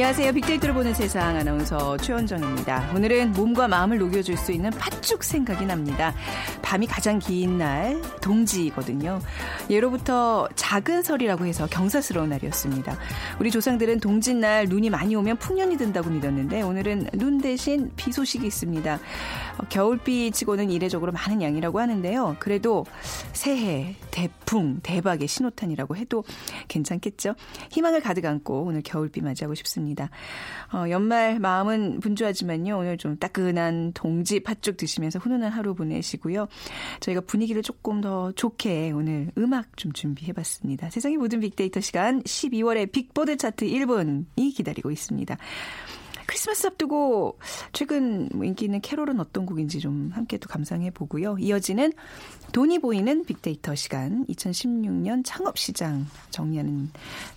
안녕하세요. 빅데이터를 보는 세상 아나운서 최원정입니다. 오늘은 몸과 마음을 녹여줄 수 있는 팥죽 생각이 납니다. 밤이 가장 긴 날, 동지거든요. 예로부터 작은 설이라고 해서 경사스러운 날이었습니다. 우리 조상들은 동짓날 눈이 많이 오면 풍년이 든다고 믿었는데 오늘은 눈 대신 비 소식이 있습니다. 어, 겨울비 치고는 이례적으로 많은 양이라고 하는데요. 그래도 새해, 대풍, 대박의 신호탄이라고 해도 괜찮겠죠? 희망을 가득 안고 오늘 겨울비 맞이하고 싶습니다. 어, 연말 마음은 분주하지만요. 오늘 좀 따끈한 동지 팥죽 드시면서 훈훈한 하루 보내시고요. 저희가 분위기를 조금 더 좋게 오늘 음악 좀 준비해봤습니다. 세상의 모든 빅데이터 시간 12월의 빅보드 차트 1분이 기다리고 있습니다. 크리스마스 앞두고 최근 뭐 인기 있는 캐롤은 어떤 곡인지 좀 함께 또 감상해 보고요. 이어지는 돈이 보이는 빅데이터 시간 2016년 창업 시장 정리하는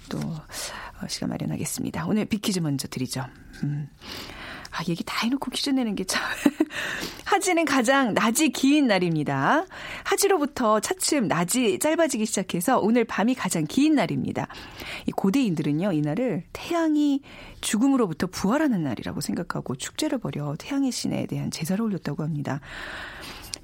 또 어, 시간 마련하겠습니다. 오늘 빅퀴즈 먼저 드리죠. 음. 아, 얘기 다 해놓고 퀴즈 내는 게 참. 하지는 가장 낮이 긴 날입니다. 하지로부터 차츰 낮이 짧아지기 시작해서 오늘 밤이 가장 긴 날입니다. 이 고대인들은요, 이날을 태양이 죽음으로부터 부활하는 날이라고 생각하고 축제를 벌여 태양의 신에 대한 제사를 올렸다고 합니다.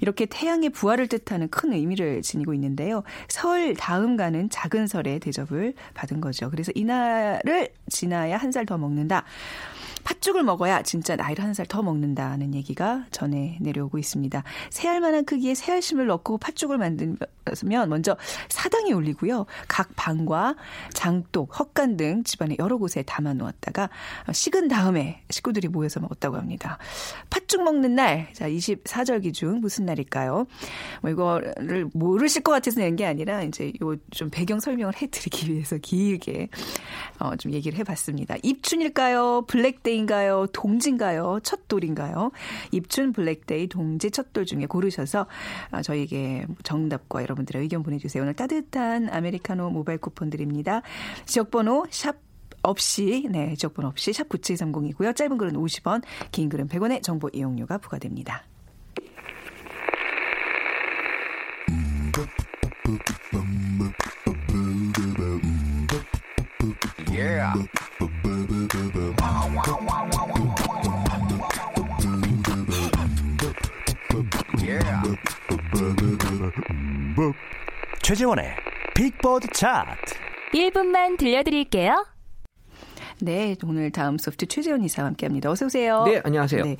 이렇게 태양의 부활을 뜻하는 큰 의미를 지니고 있는데요. 설 다음 가는 작은 설에 대접을 받은 거죠. 그래서 이날을 지나야 한 살 더 먹는다. 팥죽을 먹어야 진짜 나이를 한 살 더 먹는다는 얘기가 전해 내려오고 있습니다. 새알 만한 크기의 새알심을 넣고 팥죽을 만들면 먼저 사당이 올리고요. 각 방과 장독, 헛간 등 집안의 여러 곳에 담아 놓았다가 식은 다음에 식구들이 모여서 먹었다고 합니다. 팥죽 먹는 날, 자 24절기 중 무슨 날일까요? 뭐 이거를 모르실 것 같아서 낸 게 아니라 이제 요 좀 배경 설명을 해드리기 위해서 길게 어, 좀 얘기를 해봤습니다. 입춘일까요? 블랙데이 인가요? 동지인가요? 첫돌인가요? 입춘, 블랙데이, 동지, 첫돌 중에 고르셔서 어, 저희에게 정답과 여러분들의 의견 보내주세요. 오늘 따뜻한 아메리카노 모바일 쿠폰 드립니다. 지역번호 샵 없이 네 지역번호 없이 샵 9730이고요. 짧은 글은 50원, 긴 글은 100원의 정보 이용료가 부과됩니다. 최재원의 빅보드 차트 1분만 들려드릴게요. 네, 오늘 다음 소프트 최재원 이사와 함께합니다. 어서 오세요. 네, 안녕하세요. 네.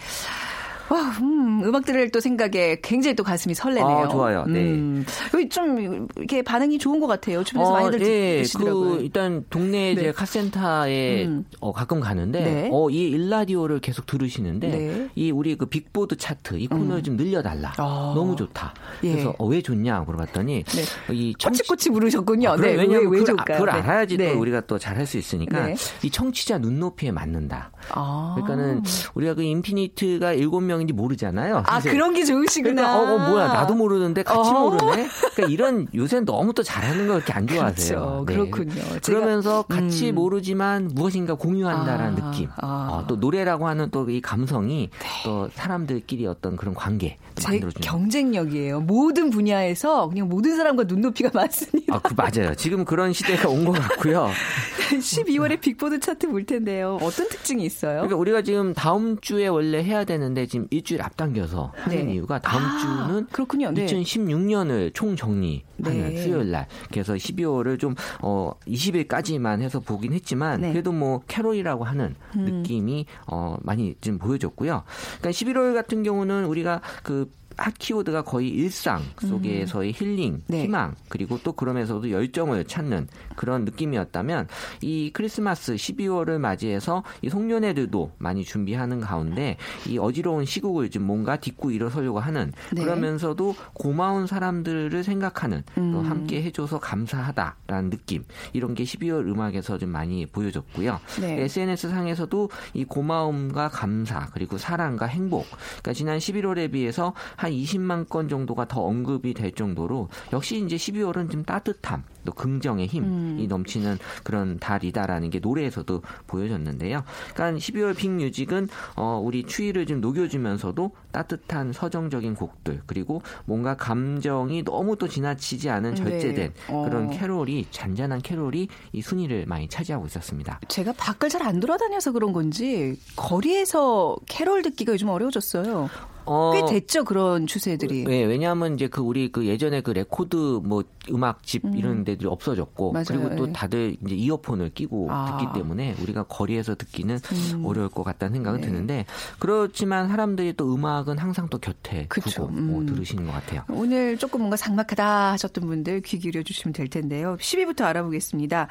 와, 음, 음악 들을 또 생각에 굉장히 또 가슴이 설레네요. 아, 좋아요. 네. 음, 좀 이렇게 반응이 좋은 것 같아요. 주변에서 어, 많이들 네, 듣시더라고요. 그 일단 동네 네. 제 카센터에 음. 어, 가끔 가는데 네. 어, 이 이 라디오를 계속 들으시는데 네. 이 우리 그 빅보드 차트 이 코너를 좀 늘려달라. 아. 너무 좋다. 예. 그래서 어, 왜 좋냐 물어봤더니 네. 이 청취- 꼬치꼬치 물으셨군요. 아, 네, 왜냐면 왜, 왜 그걸, 좋을까요? 그걸 네. 알아야지 네. 또 우리가 또 잘할 수 있으니까 네. 이 청취자 눈높이에 맞는다. 아. 그러니까는 우리가 그 인피니트가 일곱 명 인지 모르잖아요. 아, 사실. 그런 게 좋으시구나. 그러니까 어, 어, 뭐야 나도 모르는데 같이 어. 모르네. 그러니까 이런 요새 너무 또 잘하는 걸 이렇게 안 좋아하세요. 그렇죠. 그렇군요. 제가- 그러면서 같이 음. 모르지만 무엇인가 공유한다라는 아, 느낌. 아. 어, 또 노래라고 하는 또 이 감성이 또 사람들끼리 어떤 그런 관계 만들어주는. 경쟁력이에요. 모든 분야에서 그냥 모든 사람과 눈높이가 맞습니다. 아, 그 맞아요. 지금 그런 시대가 온 것 같고요. 12월에 빅보드 차트 볼 텐데요. 어떤 특징이 있어요? 그러니까 우리가 지금 다음 주에 원래 해야 되는데 지금 일주일 앞당겨서 하는 네. 이유가 다음 아, 주는 그렇군요. 네. 2016년을 총 정리하는 네. 수요일 날. 그래서 12월을 좀 어 20일까지만 해서 보긴 했지만 네. 음. 그래도 뭐 캐롤이라고 하는 느낌이 어 많이 좀 보여줬고요. 그러니까 11월 같은 경우는 우리가 그 핫 키워드가 거의 일상 속에서의 힐링, 네. 희망, 그리고 또 그러면서도 열정을 찾는 그런 느낌이었다면 이 크리스마스 12월을 맞이해서 이 송년회들도 많이 준비하는 가운데 이 어지러운 시국을 좀 뭔가 딛고 일어서려고 하는 네. 그러면서도 고마운 사람들을 생각하는 또 음. 함께 해줘서 감사하다라는 느낌 이런 게 12월 음악에서 좀 많이 보여졌고요. 네. SNS 상에서도 이 고마움과 감사 그리고 사랑과 행복 그러니까 지난 11월에 비해서 한 20만 건 정도가 더 언급이 될 정도로 역시 이제 12월은 좀 따뜻함 또 긍정의 힘이 음. 넘치는 그런 달이다라는 게 노래에서도 보여졌는데요. 그러니까 12월 빅뮤직은 어 우리 추위를 좀 녹여주면서도 따뜻한 서정적인 곡들 그리고 뭔가 감정이 너무 또 지나치지 않은 절제된 네. 어. 그런 캐롤이 잔잔한 캐롤이 이 순위를 많이 차지하고 있었습니다. 제가 밖을 잘 안 돌아다녀서 그런 건지 거리에서 캐롤 듣기가 요즘 어려워졌어요. 어, 꽤 됐죠 그런 추세들이. 네, 왜냐하면 이제 그 우리 그 예전에 그 레코드 뭐 음악집 이런 데들이 없어졌고 맞아요. 그리고 또 예. 다들 이제 이어폰을 끼고 아. 듣기 때문에 우리가 거리에서 듣기는 음. 어려울 것 같다는 생각은 네. 드는데 그렇지만 사람들이 또 음악은 항상 또 곁에 그쵸. 두고 뭐 음. 들으시는 것 같아요. 오늘 조금 뭔가 삭막하다 하셨던 분들 귀 기울여 주시면 될 텐데요. 10위부터 알아보겠습니다.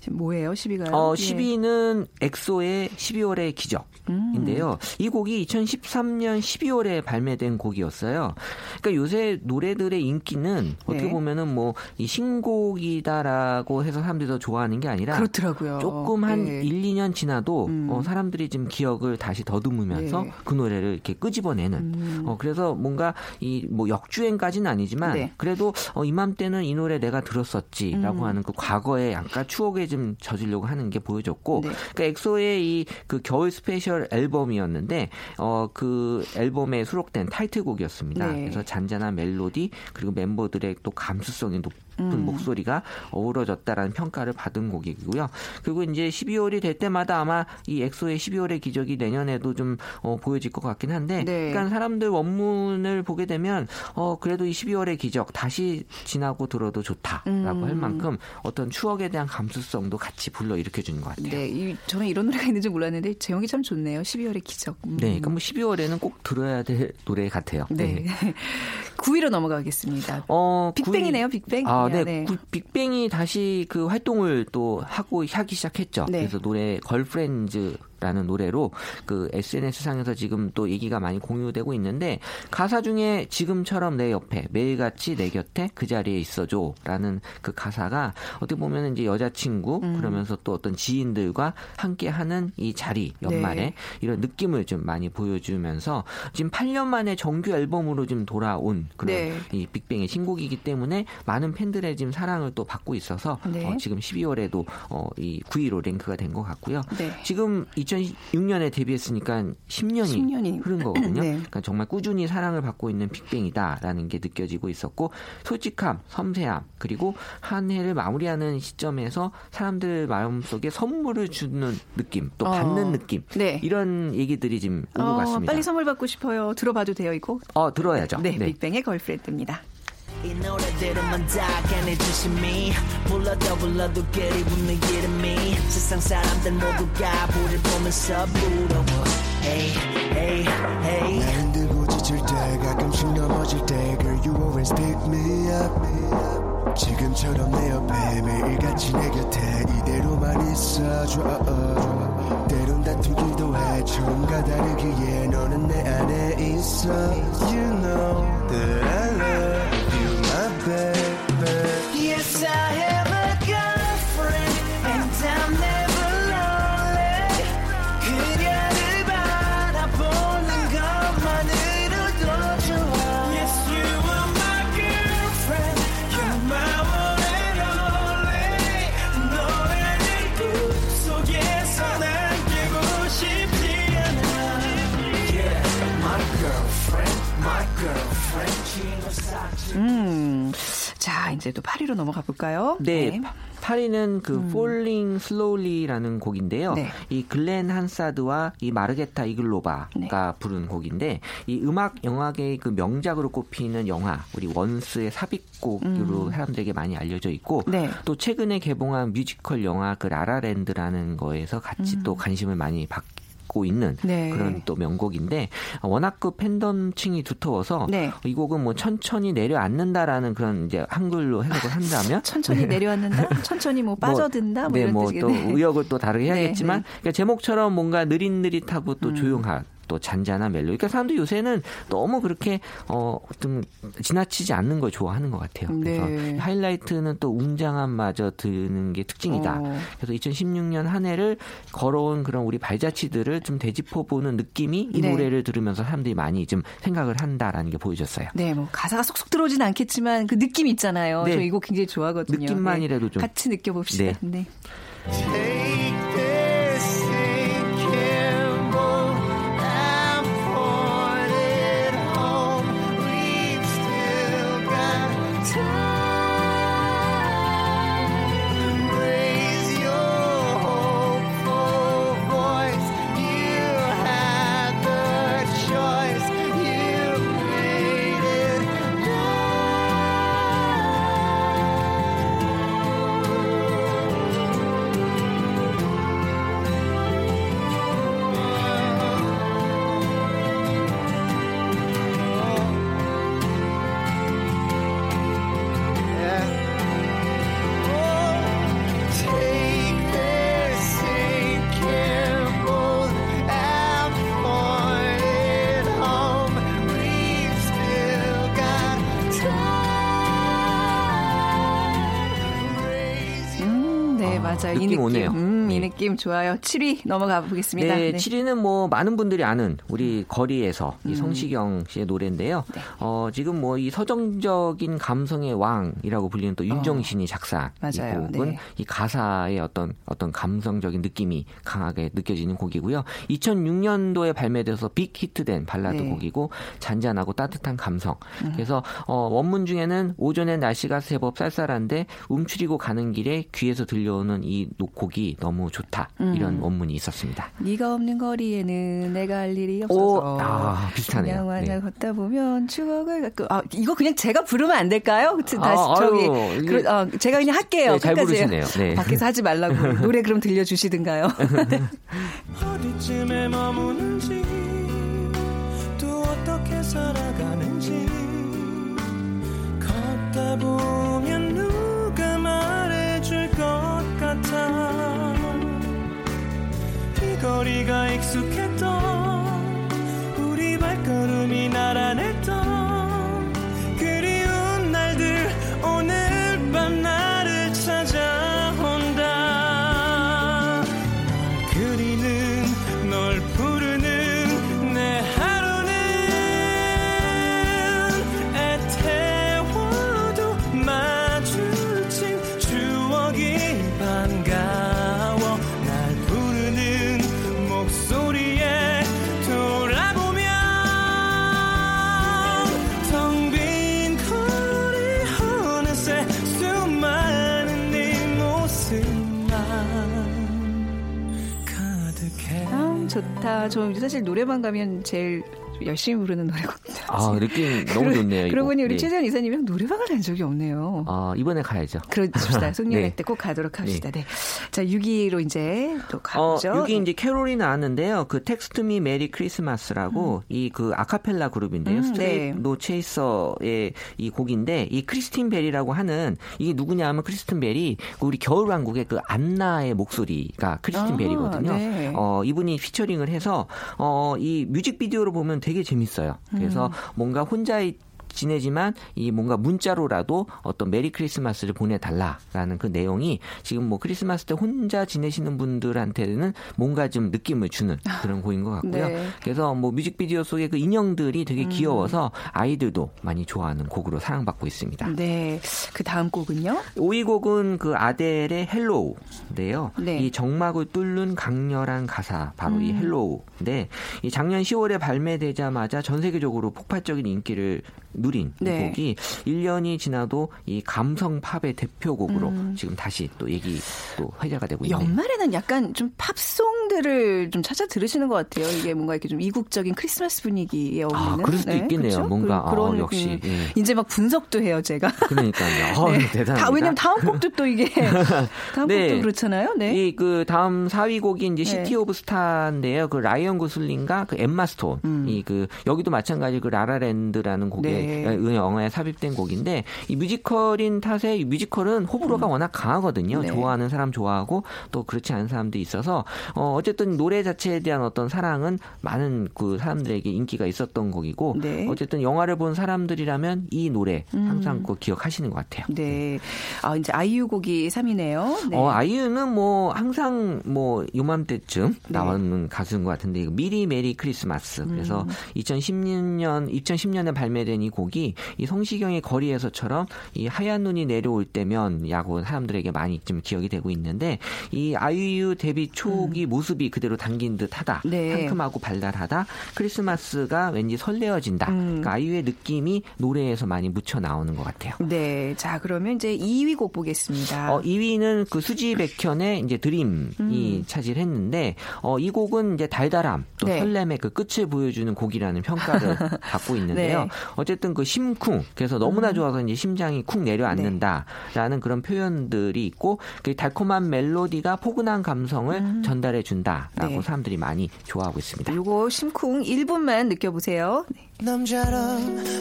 지금 뭐예요, 10위가요? 어, 10위는 엑소의 12월의 기적인데요. 음. 이 곡이 2013년 12월 에 발매된 곡이었어요. 그러니까 요새 노래들의 인기는 어떻게 네. 보면은 뭐 이 신곡이다라고 해서 사람들이 더 좋아하는 게 아니라 그렇더라고요. 조금 한 네. 1, 2년 지나도 음. 어, 사람들이 지금 기억을 다시 더듬으면서 네. 그 노래를 이렇게 끄집어내는 음. 어, 그래서 뭔가 이 뭐 역주행까지는 아니지만 네. 그래도 어, 이맘때는 이 노래 내가 들었었지라고 음. 하는 그 과거의 약간 추억에 좀 젖으려고 하는 게 보여졌고 네. 그러니까 엑소의 이 그 겨울 스페셜 앨범이었는데 어 그 앨범에 수록된 타이틀곡이었습니다. 네. 그래서 잔잔한 멜로디 그리고 멤버들의 또 감수성이 높은 음. 목소리가 어우러졌다라는 평가를 받은 곡이고요. 그리고 이제 12월이 될 때마다 아마 이 엑소의 12월의 기적이 내년에도 좀 어, 보여질 것 같긴 한데, 네. 그러니까 사람들 원문을 보게 되면 어 그래도 이 12월의 기적 다시 지나고 들어도 좋다라고 음. 할 만큼 어떤 추억에 대한 감수성도 같이 불러 일으켜 주는 것 같아요. 네, 이, 저는 이런 노래가 있는 줄 몰랐는데 제목이 참 좋네요. 12월의 기적. 음. 네, 그러니까 뭐 12월에는 꼭 들어야 될 노래 같아요. 네. 9위로 넘어가겠습니다. 어, 빅뱅이네요, 빅뱅. 아, 네. 네. 구- 빅뱅이 다시 그 활동을 또 하고 하기 시작했죠. 네. 그래서 노래 걸프렌즈 라는 노래로 그 SNS 상에서 지금 또 얘기가 많이 공유되고 있는데 가사 중에 지금처럼 내 옆에 매일같이 내 곁에 그 자리에 있어줘라는 그 가사가 어떻게 보면 이제 여자친구 음. 그러면서 또 어떤 지인들과 함께하는 이 자리 연말에 네. 이런 느낌을 좀 많이 보여주면서 지금 8년 만에 정규 앨범으로 좀 돌아온 그런 네. 이 빅뱅의 신곡이기 때문에 많은 팬들의 지금 사랑을 또 받고 있어서 네. 어, 지금 12월에도 어, 이 9위로 랭크가 된 것 같고요. 네. 지금 2006년에 데뷔했으니까 10년이, 10 년이. 흐른 거거든요. 네. 그러니까 정말 꾸준히 사랑을 받고 있는 빅뱅이다라는 게 느껴지고 있었고 솔직함, 섬세함 그리고 한 해를 마무리하는 시점에서 사람들 마음속에 선물을 주는 느낌, 또 어. 받는 느낌 네. 이런 얘기들이 지금 오고 어, 갔습니다. 빨리 선물 받고 싶어요. 들어봐도 돼요, 이거? 어 들어야죠. 네, 빅뱅의 걸프렌드입니다. 이 노래들은만 다 꺼내주심이 불러도 불러도 그리 붙는 이름이. 세상 사람들 모두가 우릴 보면서 부러워. Hey, hey, hey. 나 힘들고 지칠 때 가끔씩 넘어질 때 Girl you always pick me up. 지금처럼 내 옆에 매일같이 내 곁에 이대로만 있어줘. 때론 다투기도 해 처음과 다르기에 너는 내 안에 있어. You know that 자, 이제 또 8위로 넘어가 볼까요? 네. 8위는 그 Falling Slowly라는 곡인데요. 네. 이 글렌 한사드와 이 마르게타 이글로바가 네. 부른 곡인데 이 음악 영화계의 그 명작으로 꼽히는 영화 우리 원스의 삽입곡으로 사람들에게 많이 알려져 있고 음. 네. 또 최근에 개봉한 뮤지컬 영화 그 라라랜드라는 거에서 같이 또 관심을 많이 받고 받고 있는 네. 그런 또 명곡인데 워낙 그 팬덤층이 두터워서 네. 이 곡은 뭐 천천히 내려앉는다라는 그런 이제 한글로 해석을 한다면 천천히 내려앉는다? 천천히 뭐 빠져든다? 뭐 네, 이런 뭐또 의역을 또 다르게 해야겠지만 네, 네. 그러니까 제목처럼 뭔가 느릿느릿하고 또 음. 조용한 또 잔잔한 멜로디. 그러니까 사람들이 요새는 너무 그렇게 어 좀 지나치지 않는 걸 좋아하는 것 같아요. 그래서 네. 하이라이트는 또 웅장함마저 드는 게 특징이다. 어. 그래서 2016년 한 해를 걸어온 그런 우리 발자취들을 좀 되짚어 보는 느낌이 이 네. 노래를 들으면서 사람들이 많이 좀 생각을 한다라는 게 보여졌어요. 네, 뭐 가사가 쏙쏙 들어오진 않겠지만 그 느낌 있잖아요. 네. 저 이거 굉장히 좋아하거든요. 느낌만이라도 네. 좀. 같이 느껴봅시다. 네. 네. 맞아요. 이 느낌 느낌. 오네요. 음, 이 네. 느낌 좋아요. 7위 넘어가 보겠습니다. 네, 네. 7위는 뭐 많은 분들이 아는 우리 거리에서 음. 이 성시경 씨의 노래인데요. 네. 어, 지금 뭐 이 서정적인 감성의 왕이라고 불리는 또 윤정신이 작사 이 어. 맞아요. 곡은 네. 이 가사의 어떤 어떤 감성적인 느낌이 강하게 느껴지는 곡이고요. 2006년도에 발매돼서 빅 히트된 발라드 네. 곡이고 잔잔하고 따뜻한 감성. 음. 그래서 어, 원문 중에는 오전에 날씨가 제법 쌀쌀한데 움츠리고 가는 길에 귀에서 들려오는 이 곡이 너무 좋다. 음. 이런 원문이 있었습니다. 네가 없는 거리에는 내가 할 일이 오, 없어서 아, 비슷하네요. 그냥 완전 네. 걷다 보면 추억을 갖고 아 이거 그냥 제가 부르면 안 될까요? 다시 아, 저기 아유, 그러, 어, 제가 그냥 할게요. 네, 잘. 부르시네요. 네. 밖에서 하지 말라고 노래 그럼 들려주시든가요. 어디쯤에 머무는지 또 어떻게 살아가는지 걷다 보면 이 거리가 저 사실 노래방 가면 제일 열심히 부르는 노래거든요. 아, 느낌 너무 좋네요. 그러고 보니. 우리 네. 최재원 이사님이랑 노래방을 간 적이 없네요. 아, 이번에 가야죠. 그렇습니다. 송년회 네. 때 꼭 가도록 합시다. 네. 자, 6위로 이제 또 어, 가보죠. 여기 이제 캐롤이 나왔는데요. 그 Text Me Merry Christmas라고 이 그 아카펠라 그룹인데요. 음, Straight 네. No Chaser의 이 곡인데 이 크리스틴 벨이라고 하는 이게 누구냐 하면 크리스틴 벨이 그 우리 겨울왕국의 그 안나의 목소리가 크리스틴 아, 벨이거든요. 네. 어, 이분이 피처링을 해서 어, 이 뮤직비디오로 보면 되게 재밌어요. 그래서 음. 뭔가 혼자 이 지내지만 이 뭔가 문자로라도 어떤 Merry Christmas를 보내달라라는 그 내용이 지금 뭐 크리스마스 때 혼자 지내시는 분들한테는 뭔가 좀 느낌을 주는 그런 곡인 것 같고요. 네. 그래서 뭐 뮤직비디오 속의 그 인형들이 되게 귀여워서 아이들도 많이 좋아하는 곡으로 사랑받고 있습니다. 네. 그 다음 곡은요? 5위 곡은 그 아델의 Hello인데요. 네. 이 적막을 뚫는 강렬한 가사 바로 이 Hello인데 이 작년 10월에 발매되자마자 전 세계적으로 폭발적인 인기를 누린 네. 이 곡이 1년이 지나도 이 감성 팝의 대표곡으로 지금 다시 또 얘기 또 회자가 되고 있네요. 연말에는 약간 좀 팝송들을 좀 찾아 들으시는 것 같아요. 이게 뭔가 이렇게 좀 이국적인 크리스마스 분위기에 어울리는. 아, 그럴 수도 있겠네요. 그렇죠? 뭔가, 그- 그런 어, 역시, 그- 예. 이제 막 분석도 해요, 제가. 그러니까요. 어, 네. 대단합니다. 다, 왜냐면 다음 곡도 또 이게 다음 네. 곡도 그렇잖아요. 네. 이 그 다음 4위 곡이 이제 네. 시티 오브 스타인데요. 그 라이언 고슬링과 그 엠마 스톤. 이 그 여기도 마찬가지 그 라라랜드라는 곡에 음. 네. 영화에 삽입된 곡인데 이 뮤지컬인 탓에 이 뮤지컬은 호불호가 워낙 강하거든요. 음. 네. 좋아하는 사람 좋아하고 또 그렇지 않은 사람도 있어서 어 어쨌든 노래 자체에 대한 어떤 사랑은 많은 그 사람들에게 인기가 있었던 곡이고 네. 음. 어쨌든 영화를 본 사람들이라면 이 노래 항상 꼭 기억하시는 것 같아요. 네. 아, 이제 아이유 곡이 3위네요. 네. 어, 아이유는 뭐 항상 뭐 요맘때쯤 네. 나오는 가수인 것 같은데 미리 Merry Christmas. 그래서 음. 2010년 2010년에 발매된 이 곡이 이 성시경의 거리에서처럼 이 하얀 눈이 내려올 때면 야구 사람들에게 많이 좀 기억이 되고 있는데 이 아이유 데뷔 초기 모습이 그대로 담긴 듯하다. 음. 네. 상큼하고 발랄하다. 크리스마스가 왠지 설레어진다. 음. 그러니까 아이유의 느낌이 노래에서 많이 묻혀 나오는 것 같아요. 네. 자, 그러면 이제 2위 곡 보겠습니다. 어, 2위는 그 수지 백현의 이제 드림이 차지했는데 어, 이 곡은 이제 달달함 또 음. 네. 설렘의 그 끝을 보여주는 곡이라는 평가를 받고 있는데요. 네. 음. 어쨌든 그 심쿵 그래서 너무나 좋아서 이제 심장이 쿵 내려앉는다라는 그런 표현들이 있고 그 달콤한 멜로디가 포근한 감성을 전달해 준다라고 네. 사람들이 많이 좋아하고 있습니다. 요거 심쿵 1분만 느껴보세요. 네. 남자로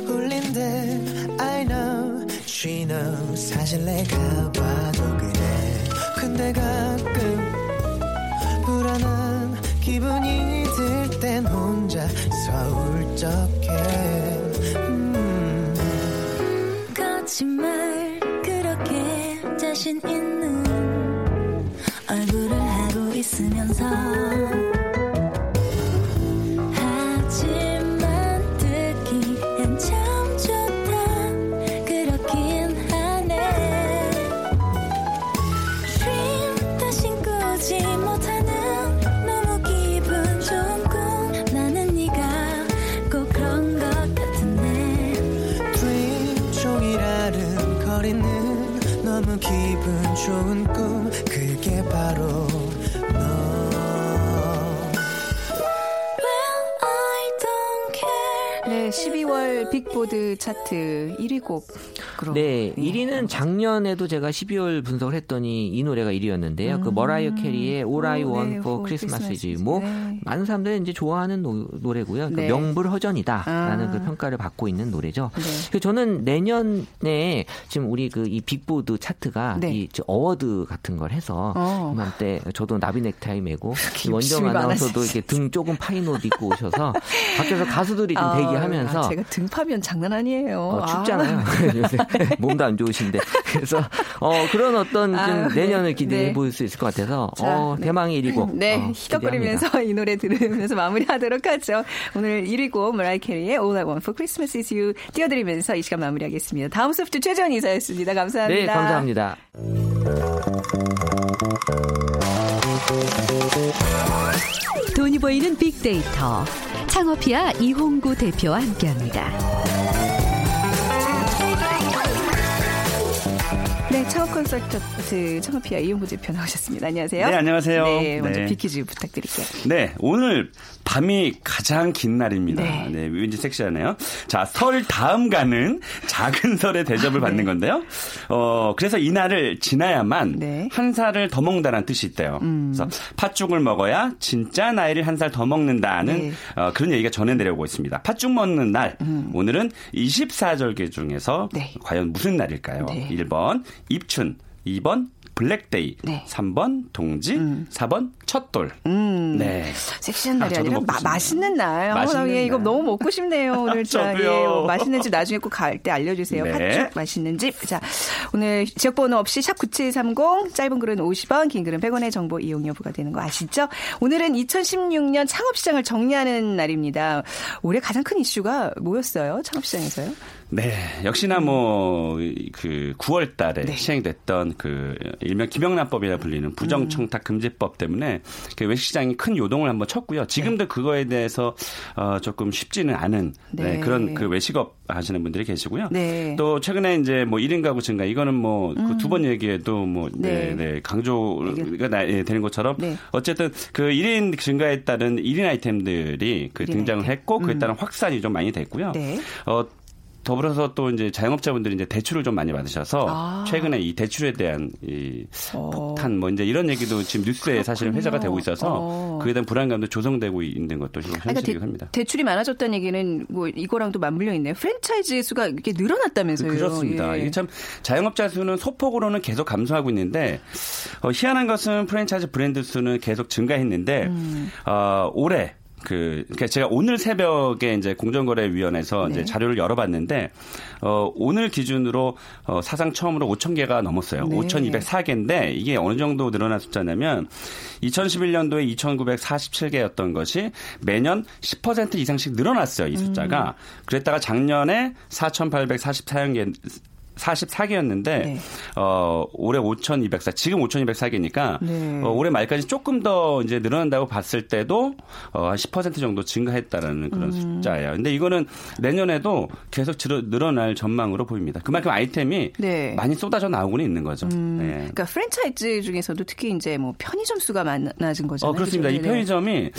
울린 듯 I know She knows 사실 내가 봐도 그래 근데 가끔 불안한 기분이 들 땐 혼자 서울적 그 네, 12월 빅보드 차트 1위 곡 으로. 네, 1위는 작년에도 제가 12월 분석을 했더니 이 노래가 1위였는데요. 그 머라이어 캐리의 All I 오, Want 네, for Christmas is. 뭐 네. 많은 사람들이 이제 좋아하는 노, 노래고요. 그 네. 명불허전이다라는 아. 그 평가를 받고 있는 노래죠. 네. 그 저는 내년에 지금 우리 그 이 빅보드 차트가 네. 이 저 어워드 같은 걸 해서 어. 이맘때 저도 나비 넥타이 메고 원정 아나운서도. 이렇게 등 조금 파인 옷 입고 오셔서 밖에서 가수들이 좀 아, 대기하면서 아, 제가 등 파면 장난 아니에요. 어, 춥잖아요. 요새 몸도 안 좋으신데. 그래서 어, 그런 어떤 좀 아유, 내년을 네. 기대해 네. 볼수 있을 것 같아서 자, 어, 네. 대망의 1위고. 네, 어, 희덕거리면서 이 노래 들으면서 마무리하도록 하죠. 오늘 1위 곡 머라이 캐리의 All I Want for Christmas is You 띄워드리면서 이 시간 마무리하겠습니다. 다음 소프트 최재원 이사였습니다. 감사합니다. 네, 감사합니다. 돈이 보이는 빅데이터 창업피아 이홍구 대표와 함께합니다. 네, 창업 컨설턴트 창업피아 이홍구 대표 나오셨습니다. 안녕하세요. 네, 안녕하세요. 네, 먼저 네. 빅퀴즈 부탁드릴게요. 네, 오늘 밤이 가장 긴 날입니다. 네. 네. 왠지 섹시하네요. 자, 설 다음 가는 작은 설의 대접을 받는 건데요. 어, 그래서 이 날을 지나야만 네. 한 살을 더 먹는다는 뜻이 있대요. 그래서 팥죽을 먹어야 진짜 나이를 한 살 더 먹는다는 네. 어, 그런 얘기가 전해내려오고 있습니다. 팥죽 먹는 날, 오늘은 24절기 중에서 네. 과연 무슨 날일까요? 네. 1번 입춘, 2번 블랙데이, 네. 3번 동지, 4번 첫돌. 음. 네. 섹시한 날이 아, 아, 저도 니라 마. 맛있는 날. 맛있는 어, 예, 이거 날. 너무 먹고 싶네요. 오늘 자. 예, 뭐 맛있는 집 나중에 꼭 갈 때 알려주세요. 네. 팥죽 맛있는 집. 자, 오늘 지역번호 없이 샵 9730, 짧은 글은 50원, 긴 글은 100원의 정보 이용 여부가 되는 거 아시죠? 오늘은 2016년 창업시장을 정리하는 날입니다. 올해 가장 큰 이슈가 뭐였어요? 창업시장에서요? 네, 역시나 뭐 그 9월 달에 네. 시행됐던 그 일명 김영란법이라 불리는 부정청탁 금지법 때문에 그 외식 시장이 큰 요동을 한번 쳤고요. 지금도 그거에 대해서 어, 조금 쉽지는 않은 네, 네. 그런 그 외식업 하시는 분들이 계시고요. 네. 또 최근에 이제 뭐 1인 가구 증가 이거는 뭐두번 얘기해도 뭐 네, 네. 네, 강조가 나- 예, 되는 것처럼 네. 어쨌든 그 1인 증가에 따른 1인 아이템들이 그 1인 등장을 아이템. 했고 그에 음. 따른 확산이 좀 많이 됐고요. 네. 어 더불어서 또 이제 자영업자분들이 이제 대출을 좀 많이 받으셔서 아. 최근에 이 대출에 대한 이 어. 폭탄 뭐 이제 이런 얘기도 지금 뉴스에 사실 그렇군요. 회자가 되고 있어서 어. 그에 대한 불안감도 조성되고 있는 것도 지금 그러니까 현실이긴 대, 합니다. 대출이 많아졌다는 얘기는 뭐 이거랑도 맞물려 있네요. 프랜차이즈 수가 이렇게 늘어났다면서요. 그렇습니다. 예. 이게 참 자영업자 수는 소폭으로는 계속 감소하고 있는데 어, 희한한 것은 프랜차이즈 브랜드 수는 계속 증가했는데 음. 어, 올해 그, 그러니까 제가 오늘 새벽에 이제 공정거래위원회에서 네. 이제 자료를 열어봤는데, 어, 오늘 기준으로 어, 사상 처음으로 5천 개가 넘었어요. 네. 5,204개인데 이게 어느 정도 늘어난 숫자냐면 2011년도에 2,947개였던 것이 매년 10% 이상씩 늘어났어요. 이 숫자가. 음. 그랬다가 작년에 4,844개 44개였는데 네. 어 올해 5,204 지금 5,204개니까 네. 어, 올해 말까지 조금 더 이제 늘어난다고 봤을 때도 어, 한 10% 정도 증가했다라는 그런 음. 숫자예요. 근데 이거는 내년에도 계속 늘어날 전망으로 보입니다. 그만큼 아이템이 네. 많이 쏟아져 나오고는 있는 거죠. 네. 그러니까 프랜차이즈 중에서도 특히 이제 뭐 편의점 수가 많아진 거잖아요. 어, 그렇습니다. 이 그죠? 네. 편의점이,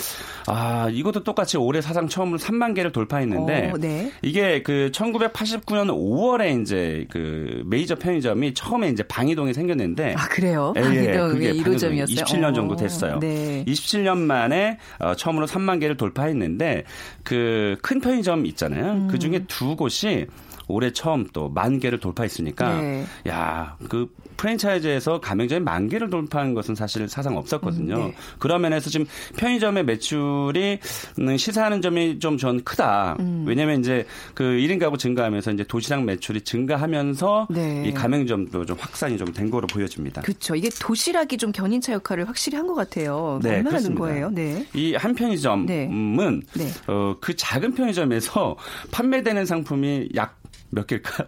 아, 이것도 똑같이 올해 사상 처음으로 3만 개를 돌파했는데, 어, 네. 이게 그 1989년 5월에 이제 그 메이저 편의점이 처음에 이제 방이동에 생겼는데, 아 그래요? 예, 방이동 그게 1호점이었어요. 27년 정도 됐어요. 네. 27년 만에 어, 처음으로 3만 개를 돌파했는데 그 큰 편의점 있잖아요. 음. 그 중에 두 곳이 올해 처음 또 만 개를 돌파했으니까 네. 야, 그 프랜차이즈에서 가맹점이 만 개를 돌파한 것은 사실 사상 없었거든요. 음, 네. 그런 면에서 지금 편의점의 매출이 음, 시사하는 점이 좀 전 크다. 음. 왜냐면 이제 그 1인 가구 증가하면서 이제 도시락 매출이 증가하면서 네. 이 가맹점도 좀 확산이 좀 된 거로 보여집니다. 그렇죠. 이게 도시락이 좀 견인차 역할을 확실히 한 것 같아요. 네, 얼마나 는. 거예요? 네. 이 한 편의점은 네. 네. 어, 그 작은 편의점에서 판매되는 상품이 약 몇 개일까요?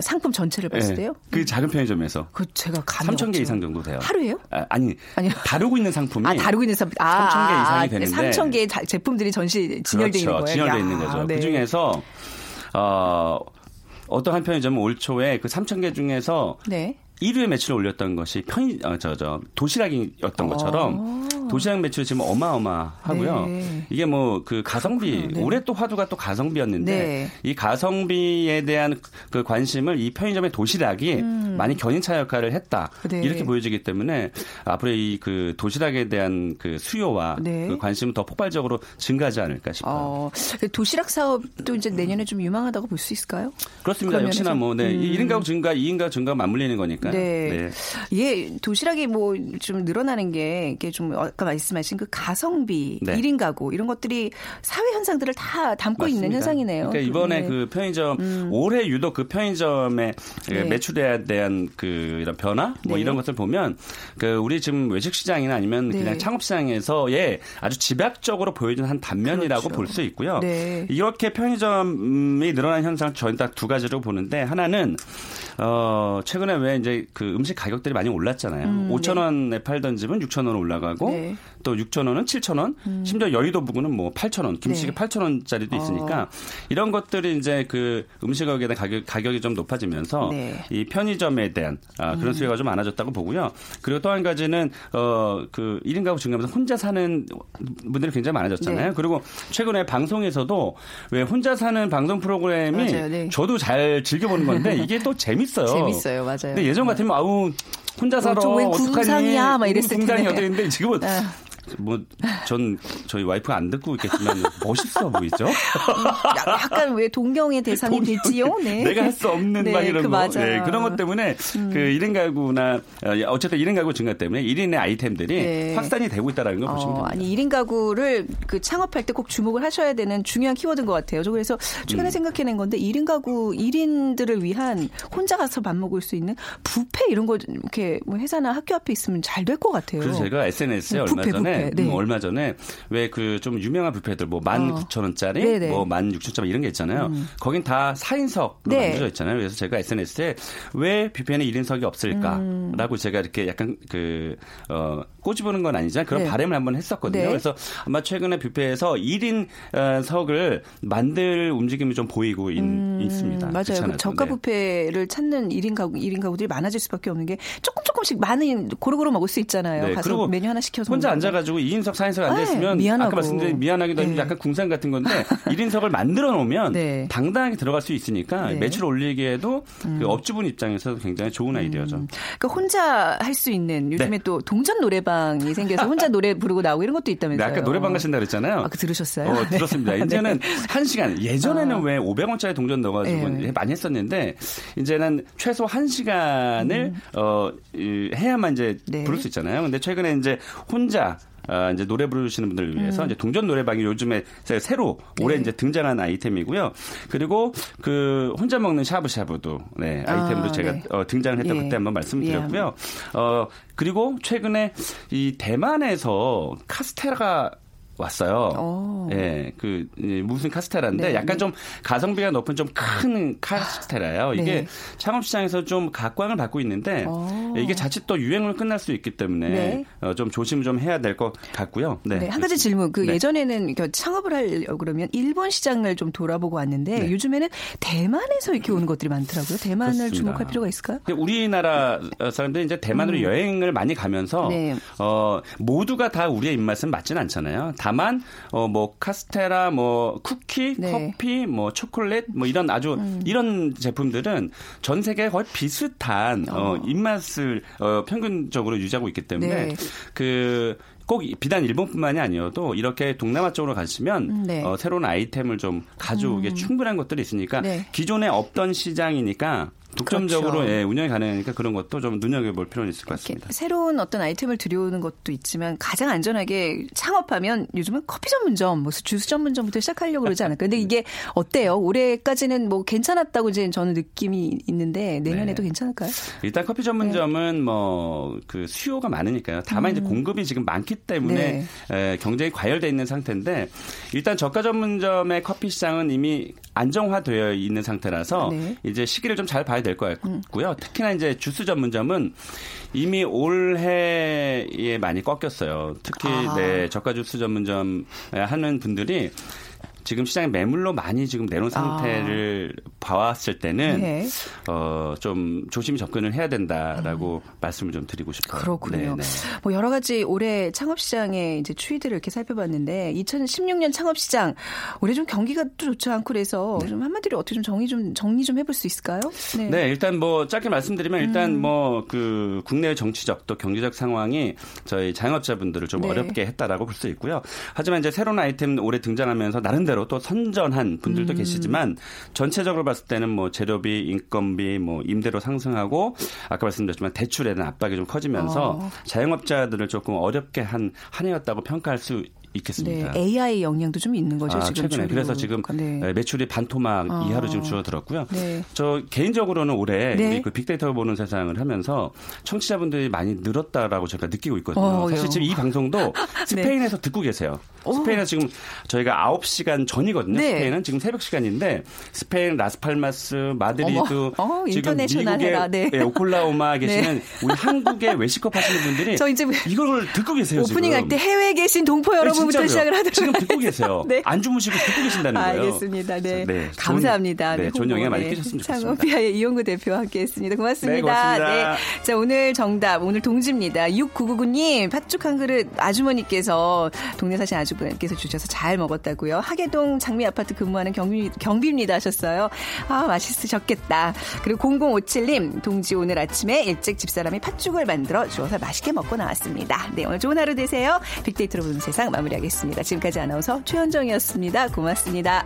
상품 전체를 봤을 네, 때요? 그 작은 편의점에서 그 제가 감이 3천 개. 이상 정도 돼요. 하루에요? 아, 니 아니요. 다루고 있는 상품이 아, 다루고 있는 사람. 아, 3천 개 아, 이상이 아, 되는데 3천 개의 자- 제품들이 전시 진열되어 있는 그렇죠. 거예요. 진열되어 야, 있는 거죠. 네. 그 중에서 어, 어떤 한 편의점은 올 초에 그 3천 개 중에서 네. 1위에 매출을 올렸던 것이 편의 어, 저, 저 도시락이었던 것처럼 도시락 매출이 지금 어마어마하고요. 어. 네. 이게 뭐 그 가성비 그렇구나. 네. 올해 또 화두가 또 가성비였는데 네. 이 가성비에 대한 그 관심을 이 편의점의 도시락이 많이 견인차 역할을 했다 음. 네. 이렇게 보여지기 때문에 앞으로 이 그 도시락에 대한 그 수요와 네. 그 관심은 더 폭발적으로 증가하지 않을까 싶어요. 어, 도시락 사업도 이제 내년에 좀 유망하다고 볼 수 있을까요? 그렇습니다. 역시나? 뭐 네, 음. 1인 가구 증가, 2인 가구 증가 맞물리는 거니까 요. 네. 예, 도시락이 뭐 좀 늘어나는 게 이게 좀 아까 말씀하신 그 가성비, 네. 1인 가구 이런 것들이 사회 현상들을 다 담고 있는 맞습니다. 현상이네요. 그러니까 이번에 네. 그 편의점 올해 유독 그 편의점의 네. 매출에 대한 그 이런 변화 뭐 네. 이런 것을 보면 그 우리 지금 외식 시장이나 아니면 네. 그냥 창업 시장에서의 아주 집약적으로 보여지는 한 단면이라고 그렇죠. 볼수 있고요. 네. 이렇게 편의점이 늘어난 현상 저는 딱 두 가지로 보는데 하나는 어 최근에 왜 이제 그 음식 가격들이 많이 올랐잖아요. 음, 5천 원에 팔던 집은 6천 원 올라가고 네. 음. 또 6천 원은 7천 원, 심지어 여의도 부근은 뭐 8천 원, 김치가 네. 8천 원짜리도 있으니까 어. 이런 것들이 이제 그 음식에 대한 가격, 가격이 좀 높아지면서 네. 음. 이 편의점에 대한 아, 그런 수요가 좀 많아졌다고 보고요. 그리고 또 한 가지는 어그 1인 가구 증가하면서 혼자 사는 분들이 굉장히 많아졌잖아요. 네. 그리고 최근에 방송에서도 왜 혼자 사는 방송 프로그램이 맞아요, 네. 저도 잘 즐겨 보는 건데 이게 또 재밌어요. 재밌어요, 맞아요. 근데 예전 같으면 아우 혼자 살아 좀웬 어떡하니? 궁상이야? 막 이랬을 궁상이 텐데. 어떻는데 지금은 아. 뭐 전 저희 와이프가 안 듣고 있겠지만 멋있어 보이죠? 야- 약간 왜 동경의 대상이 동경의 됐지요? 네. 내가 할 수 없는 네, 막 이런 그 거. 맞아요. 음. 네, 그런 것 때문에 그 1인 가구나 어, 어쨌든 1인 가구 증가 때문에 1인의 아이템들이 네. 확산이 되고 있다는 걸 보시면 어, 됩니다. 아니 1인 가구를 그 창업할 때 꼭 주목을 하셔야 되는 중요한 키워드인 것 같아요. 저 그래서 음. 최근에 생각해낸 건데 1인 가구 1인들을 위한 혼자 가서 밥 먹을 수 있는 뷔페 이런 거 이렇게 뭐 회사나 학교 앞에 있으면 잘 될 것 같아요. 그래서 제가 SNS에 네, 얼마 뷔페, 전에. 네. 음, 얼마 전에 왜 그 좀 유명한 뷔페들 뭐 19,000원짜리, 네네. 뭐 16,000원짜리 이런 게 있잖아요. 거긴 다 4인석으로 네. 만들어져 있잖아요. 그래서 제가 SNS에 왜 뷔페는 1인석이 없을까라고 제가 이렇게 약간 그 어, 꼬집어는 건 아니지만 그런 네. 바람을 한번 했었거든요. 네. 그래서 아마 최근에 뷔페에서 1인 어, 석을 만들 움직임이 좀 보이고 있, 있습니다. 음, 맞아요. 그렇지 그. 저가 네. 뷔페를 찾는 1인 가구, 1인 가구들이 많아질 수밖에 없는 게 조금 조금씩 많은 고루고루 먹을 수 있잖아요. 네, 가서 메뉴 하나 시켜서 혼자 먹는 거. 앉아 가지고 2인석, 4인석 네, 앉아있으면 미안하고. 아까 말씀드린 미안하기도 네. 약간 궁상 같은 건데 1인석을 만들어 놓으면 네. 당당하게 들어갈 수 있으니까 네. 음. 매출 올리기에도 그 업주분 입장에서 굉장히 좋은 아이디어죠. 그러니까 혼자 할 수 있는 요즘에 네. 또 동전 노래방이 생겨서 혼자 노래 부르고 나오고 이런 것도 네, 있다면서요. 아까 노래방 가신다 그랬잖아요. 아, 그 들으셨어요? 어, 들었습니다. 네. 이제는 네. 한 시간 예전에는 아. 왜 500원짜리 동전 넣어 가지고 네. 많이 했었는데 이제는 최소 한 시간을 어 이, 해야만 이제 음. 네. 부를 수 있잖아요. 근데 최근에 이제 혼자 아, 이제 노래 부르시는 분들을 위해서 음. 이제 동전 노래방이 요즘에 새- 새로 올해 네. 이제 등장한 아이템이고요. 그리고 그 혼자 먹는 샤브샤브도 네, 아이템으로 아, 제가 네. 어, 등장을 했다 예. 그때 한번 말씀드렸고요. 어 그리고 최근에 이 대만에서 카스테라가 왔어요. 오. 예, 그 이, 무슨 카스테라인데 네, 약간 네. 좀 가성비가 높은 좀 큰 카스테라예요. 이게 네. 창업 시장에서 좀 각광을 받고 있는데 오. 이게 자칫 또 유행을 끝날 수 있기 때문에 네. 어, 좀 조심 좀 해야 될 것 같고요. 네. 네, 한 가지 질문. 그 네. 예전에는 창업을 하려고 그러면 일본 시장을 좀 돌아보고 왔는데 네. 요즘에는 대만에서 이렇게 오는 것들이 많더라고요. 대만을 그렇습니다. 주목할 필요가 있을까요? 우리나라 사람들이 이제 대만으로 여행을 많이 가면서 음. 네. 어 모두가 다 우리의 입맛은 맞진 않잖아요. 다만 어 뭐 카스테라, 뭐 쿠키, 네. 음. 커피, 뭐 초콜릿, 뭐 이런 아주 이런 제품들은 전 세계에 거의 비슷한 어, 입맛을 어, 평균적으로 유지하고 있기 때문에 네. 그꼭 비단 일본뿐만이 아니어도 이렇게 동남아 쪽으로 가시면 네. 어, 새로운 아이템을 좀 가져오기에 충분한 것들이 있으니까 네. 기존에 없던 시장이니까 독점적으로 그렇죠. 예, 운영이 가능하니까 그런 것도 좀 눈여겨볼 필요는 있을 것 같습니다. 새로운 어떤 아이템을 들여오는 것도 있지만 가장 안전하게 창업하면 요즘은 커피 전문점, 뭐 주스 전문점부터 시작하려고 그러지 않을까. 근데 이게 어때요? 올해까지는 뭐 괜찮았다고 이제 저는 느낌이 있는데 내년에도 네. 괜찮을까요? 일단 커피 네. 전문점은 뭐그 수요가 많으니까요. 다만 이제 공급이 지금 많기 때문에 음. 네. 에, 경쟁이 과열돼 있는 상태인데 일단 저가 전문점의 커피 시장은 이미 안정화되어 있는 상태라서 네. 음. 이제 시기를 좀 잘 봐야 될 것 같고요. 특히나 이제 주스 전문점은 이미 올해에 많이 꺾였어요. 특히 아. 네, 저가 주스 전문점 하는 분들이 지금 시장에 매물로 많이 지금 내놓은 상태를 봐왔을 때는 아. 네. 어, 좀 조심히 접근을 해야 된다라고 말씀을 좀 드리고 싶어요. 음. 그렇군요. 네, 네. 뭐 여러 가지 올해 창업 시장의 이제 추이들을 이렇게 살펴봤는데 2016년 창업 시장 올해 좀 경기가 또 좋지 않고 그래서 좀 한마디로 어떻게 좀 정리 좀 정리 좀 해볼 수 있을까요? 네, 일단 뭐 짧게 말씀드리면 일단 음. 뭐그 국내 정치적 또 경제적 상황이 저희 자영업자분들을 좀 네. 어렵게 했다라고 볼 수 있고요. 하지만 이제 새로운 아이템 올해 등장하면서 나름대로 또 선전한 분들도 음. 계시지만 전체적으로 봤을 때는 뭐 재료비, 인건비, 뭐 임대료 상승하고 아까 말씀드렸지만 대출에 대한 압박이 좀 커지면서 어. 자영업자들을 조금 어렵게 한 한 해였다고 평가할 수 있겠습니다. 네, AI 영향도 좀 있는 거죠 아, 지금 최근에. 그래서 지금 네. 매출이 반토막 아. 이하로 지금 줄어들었고요. 네. 저 개인적으로는 올해 네. 우리 그 빅데이터 보는 세상을 하면서 청취자분들이 많이 늘었다라고 제가 느끼고 있거든요. 어, 사실 요. 지금 이 방송도 스페인에서 듣고 계세요. 스페인에서 지금 저희가 9시간 전이거든요. 네. 스페인은 지금 새벽 시간인데 스페인 라스팔마스, 마드리드. 어, 지금 미국의. 네. 예, 오클라호마 계시는 우리 한국의 외식업 하시는 분들이 저 이제 이걸 듣고 계세요. 오프닝. 할 때 해외에 계신 동포 네, 여러분 부터 진짜로요. 시작을 하더라고요. 지금 듣고 계세요. 네. 안 주무시고 듣고 계신다는 거예요. 알겠습니다. 네. 네, 감사합니다. 네, 좋은 영향 많이 네. 좋겠습니다. 창업피아의 이용구 대표와 함께 했습니다. 고맙습니다. 네, 고맙습니다. 네. 자, 오늘 정답, 오늘 동지입니다. 6999님, 팥죽 한 그릇 아주머니께서, 동네 사신 아주머니께서 주셔서 잘 먹었다고요. 하계동 장미 아파트 근무하는 경비, 경비입니다 하셨어요. 아, 맛있으셨겠다. 그리고 0057님, 동지 오늘 아침에 일찍 집사람이 팥죽을 만들어 주어서 맛있게 먹고 나왔습니다. 네, 오늘 좋은 하루 되세요. 빅데이터로 보는 세상 마무리하겠습니다. 지금까지 아나운서 최현정이었습니다. 고맙습니다.